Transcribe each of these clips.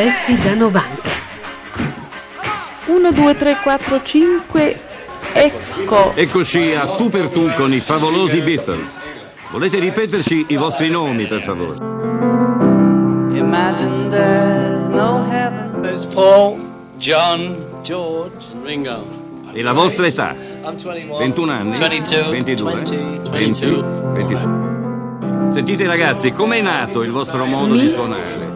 Pezzi da 90. 1, 2, 3, 4, 5. Ecco. Eccoci a tu per tu con i favolosi Beatles. Volete ripeterci i vostri nomi, per favore? Imagine there's no heaven. It's Paul, John, George, Ringo. E la vostra età? I'm 21. 21 anni? 22. 22? 20, 20? 22. 22. Sentite ragazzi, com'è nato il vostro modo di suonare?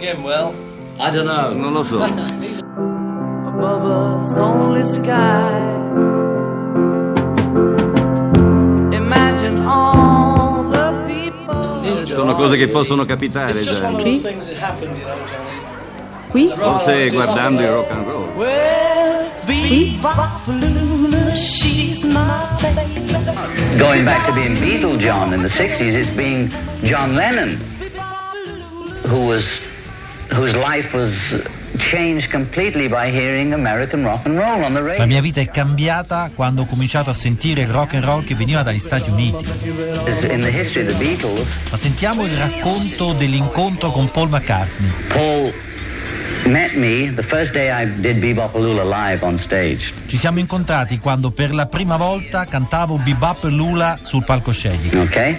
How did? Well, I don't know. Non lo so. above us only sky. Imagine all the people. Sono cose che possono capitare It's just one of già. those things that happened, you know, Johnny. Qui? Forse guardando il rock and roll. Well, Bebop she's my baby. Going back to being Beatle John in the 60s, it's being John Lennon, who was, La radio. mia vita è cambiata quando ho cominciato a sentire il rock and roll che veniva dagli Stati Uniti. In the history of the Beatles, Ma sentiamo il racconto dell'incontro con Paul McCartney. Paul met me the first day I did Bebopaloola live on stage. Ci siamo incontrati quando per la prima volta cantavo Bebop Lula sul palcoscenico. Okay?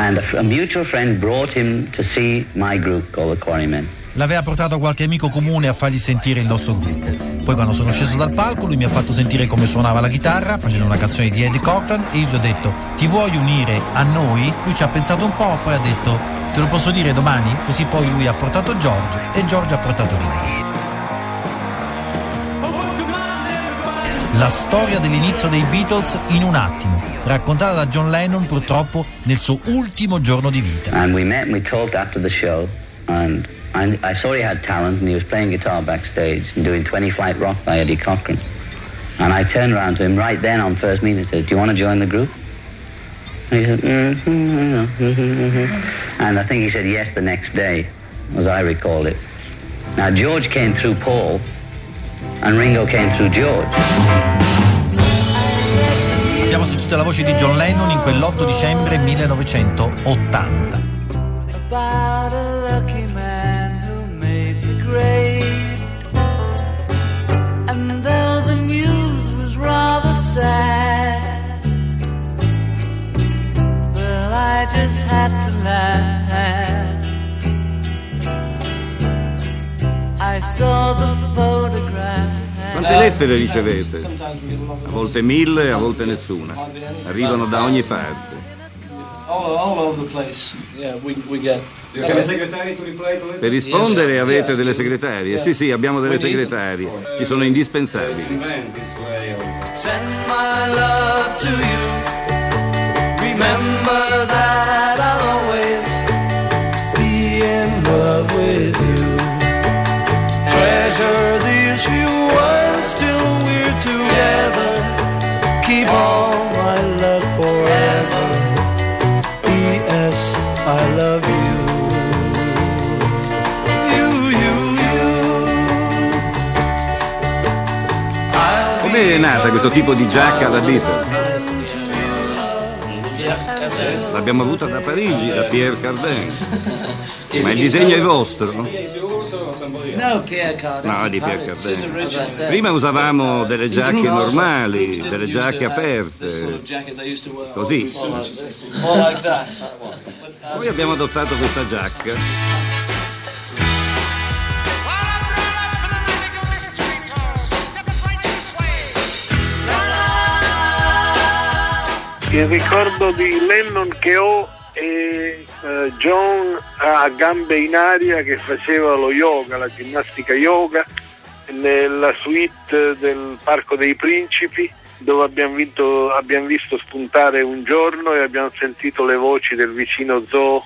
And a, mutual friend brought him to see my group called the Quarrymen. L'aveva portato qualche amico comune a fargli sentire il nostro gruppo. Poi quando sono sceso dal palco lui mi ha fatto sentire come suonava la chitarra facendo una canzone di Eddie Cochran e io gli ho detto ti vuoi unire a noi? Lui ci ha pensato un po' poi ha detto te lo posso dire domani? Così poi lui ha portato George e George ha portato Ringo. La storia dell'inizio dei Beatles in un attimo, raccontata da John Lennon purtroppo nel suo ultimo giorno di vita. And we met and we talked after the show. And I, I saw he had talent and he was playing guitar backstage and doing 20 Flight Rock by Eddie Cochran. And I turned around to him right then on first meeting and said, Do you want to join the group? And he said, mm-hmm. And I think he said yes the next day, as I recall it. Now, George came through Paul and Ringo came through George. Abbiamo sentito la voce di John Lennon in quell'8 dicembre 1980. About a lucky man who made the grade. And though the news was rather sad, well, I just had to laugh. I saw the. Quante lettere ricevete? A volte mille, a volte nessuna. Arrivano da ogni parte. Per rispondere avete delle segretarie? Sì, sì, abbiamo delle segretarie. Ci sono indispensabili. Send my love to you. È nata questo tipo di giacca da Beatles? Yeah, L'abbiamo avuta da Parigi, da Pierre Cardin. Ma il disegno è vostro? No, Pierre Cardin. No, di Pierre Cardin. Prima usavamo delle giacche normali, delle giacche aperte. Così. Poi abbiamo adottato questa giacca. Il ricordo di Lennon che ho è eh, John a gambe in aria che faceva lo yoga, la ginnastica yoga, nella suite del Parco dei Principi dove abbiamo, vinto- abbiamo visto spuntare un giorno e abbiamo sentito le voci del vicino zoo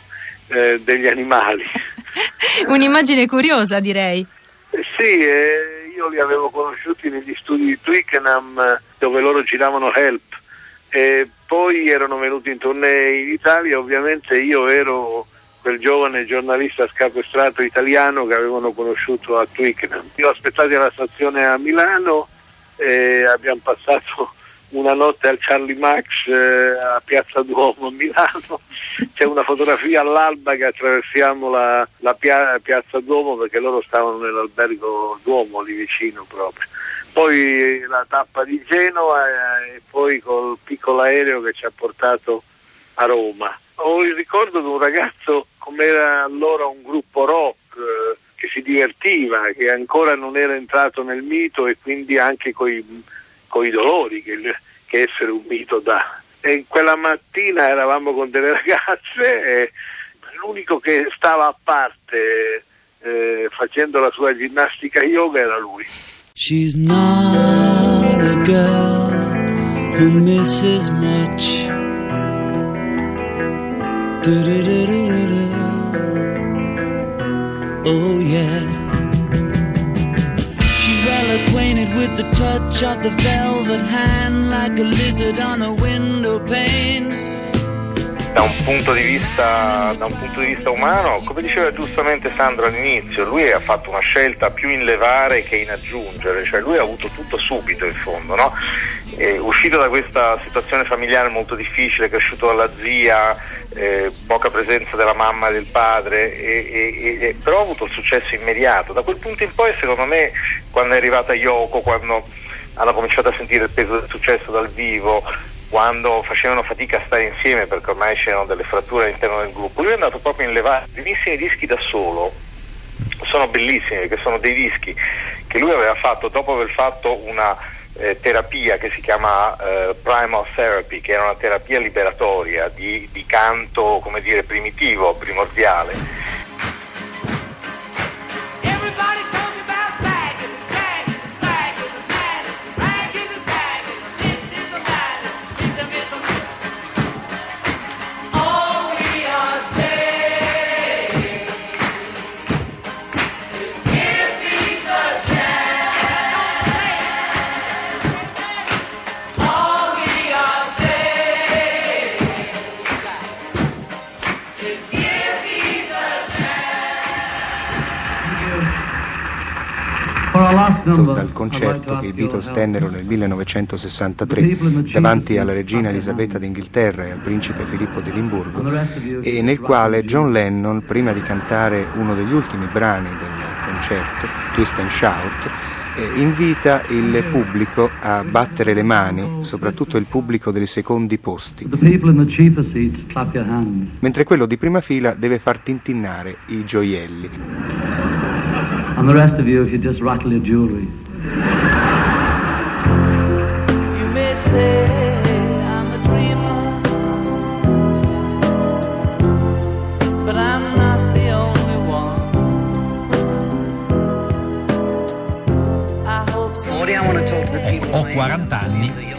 eh, degli animali. Un'immagine curiosa, direi. Eh Sì, eh, io li avevo conosciuti negli studi di Twickenham eh, dove loro giravano Help e poi erano venuti in tournée in Italia, ovviamente io ero quel giovane giornalista scapestrato italiano che avevano conosciuto a Twickenham. Io ho aspettati alla stazione a Milano e abbiamo passato una notte al Charlie Max eh, a Piazza Duomo a Milano, c'è una fotografia all'alba che attraversiamo la, la pia- Piazza Duomo perché loro stavano nell'albergo Duomo lì vicino proprio. Poi la tappa di Genova e poi col piccolo aereo che ci ha portato a Roma. Ho il ricordo di un ragazzo come era allora un gruppo rock eh, che si divertiva, che ancora non era entrato nel mito e quindi anche coi, coi dolori che, che essere un mito dà. E quella mattina eravamo con delle ragazze e l'unico che stava a parte eh, facendo la sua ginnastica yoga era lui. She's not a girl who misses much. Oh yeah. She's well acquainted with the touch of the velvet hand like a lizard on a window pane. Da un, punto di vista, da un punto di vista umano, come diceva giustamente Sandro all'inizio, lui ha fatto una scelta più in levare che in aggiungere, cioè lui ha avuto tutto subito in fondo, no? È uscito da questa situazione familiare molto difficile, cresciuto dalla zia, eh, poca presenza della mamma e del padre, e, e, e, però ha avuto il successo immediato. Da quel punto in poi, secondo me, quando è arrivata Yoko, quando hanno cominciato a sentire il peso del successo dal vivo, quando facevano fatica a stare insieme perché ormai c'erano delle fratture all'interno del gruppo, lui è andato proprio in levare primissimi dischi da solo, sono bellissimi perché sono dei dischi che lui aveva fatto dopo aver fatto una eh, terapia che si chiama eh, primal therapy, che era una terapia liberatoria di, di canto, come dire, primitivo, primordiale. Dal concerto che i Beatles tennero nel 1963 davanti alla regina Elisabetta d'Inghilterra e al principe Filippo di Limburgo e nel quale John Lennon, prima di cantare uno degli ultimi brani del concerto, Twist and Shout, eh, invita il pubblico a battere le mani, soprattutto il pubblico dei secondi posti, mentre quello di prima fila deve far tintinnare i gioielli. And the rest of you, if you just rattle your jewelry. You may say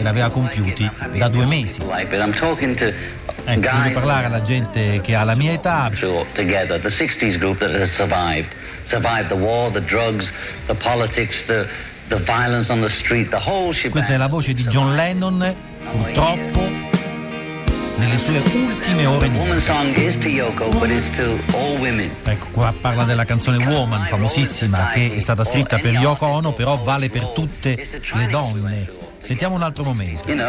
anni e l'aveva compiuti da due mesi. Ecco, voglio guys parlare alla gente che ha la mia età, through together, the 60s group that has survived, survived the war, the drugs, the politics, the, the violence on the street, the whole shebang. Questa è la voce di John Lennon, purtroppo, nelle sue ultime ore di women. Ecco, qua parla della canzone Woman, famosissima, che è stata scritta per Yoko Ono, però vale per tutte le donne. Sentiamo un altro momento. You know,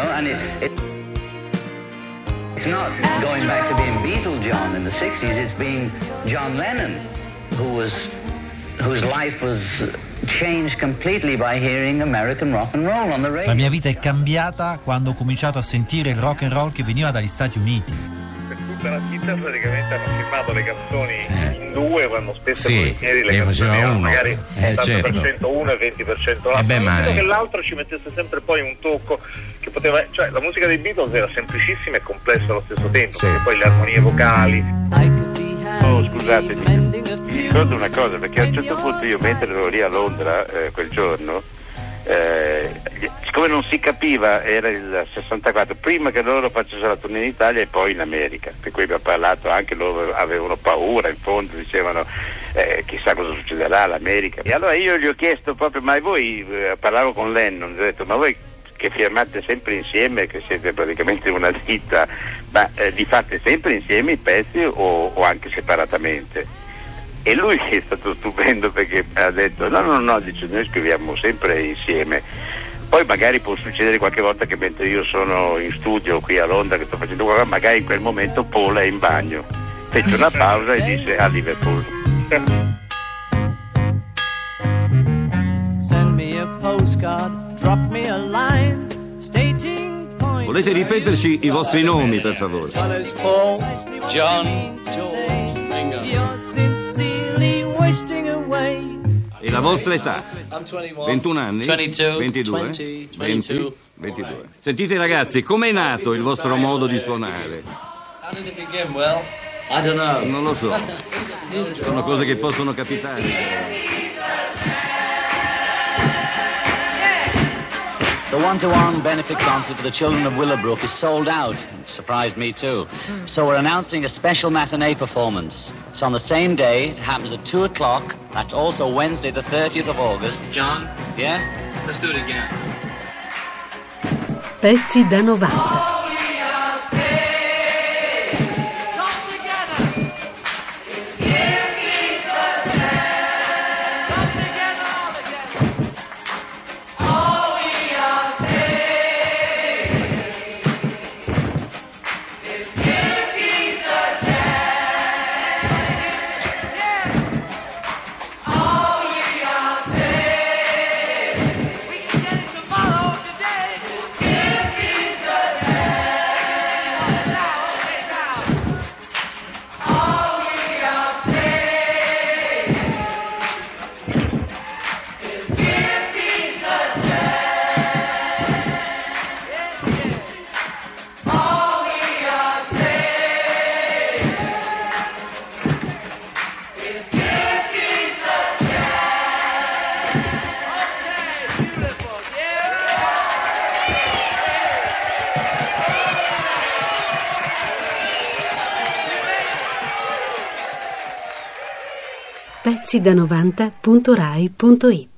it's not going back to being Beatle John in the 60s, it's being John Lennon, who was, whose life was changed completely by hearing American rock and roll on the radio. La mia vita è cambiata quando ho cominciato a sentire il rock and roll che veniva dagli Stati Uniti. Per tutta la vita praticamente hanno firmato le canzoni in due, quando spesso Sì, volentieri le ne canzoni erano uno. magari Eh, 80% certo. uno e 20% l'altro. Eh beh, ma- Credo che l'altro ci mettesse sempre poi un tocco che poteva. cioè la musica dei Beatles era semplicissima e complessa allo stesso tempo, Sì. perché poi le armonie vocali. Oh, scusate, mi ricordo una cosa, perché a un certo punto io mentre ero lì a Londra eh, quel giorno, eh, siccome non si capiva, era il 64, prima che loro facessero la tournée in Italia e poi in America, per cui abbiamo parlato, anche loro avevano paura, in fondo dicevano eh, chissà cosa succederà all'America. E allora io gli ho chiesto proprio, ma voi, eh, parlavo con Lennon, gli ho detto, ma voi che firmate sempre insieme, che siete praticamente una ditta, ma eh, li fate sempre insieme i pezzi o, o anche separatamente? E lui è stato stupendo perché ha detto no, no, no, dice, noi scriviamo sempre insieme, Poi magari può succedere qualche volta che mentre io sono in studio qui a Londra che sto facendo qualcosa, magari in quel momento Paul è in bagno. Fece una pausa e disse a Liverpool. Send me a postcard, drop me a line, stating point. Volete ripeterci i vostri nomi, per favore? John, E la vostra età? I'm 21. 21 anni? 22, 22? 20, 20? 22. 22. Sentite ragazzi, com'è nato il vostro modo di suonare? Non lo so, sono cose che possono capitare. The one-to-one benefit concert for the children of Willowbrook is sold out. It surprised me too. Hmm. So we're announcing a special matinee performance. It's on the same day. It happens at 2 o'clock. That's also Wednesday, the 30th of August. John, Yeah? let's do it again. Pezzi da 90. Pezzi da 90.rai.it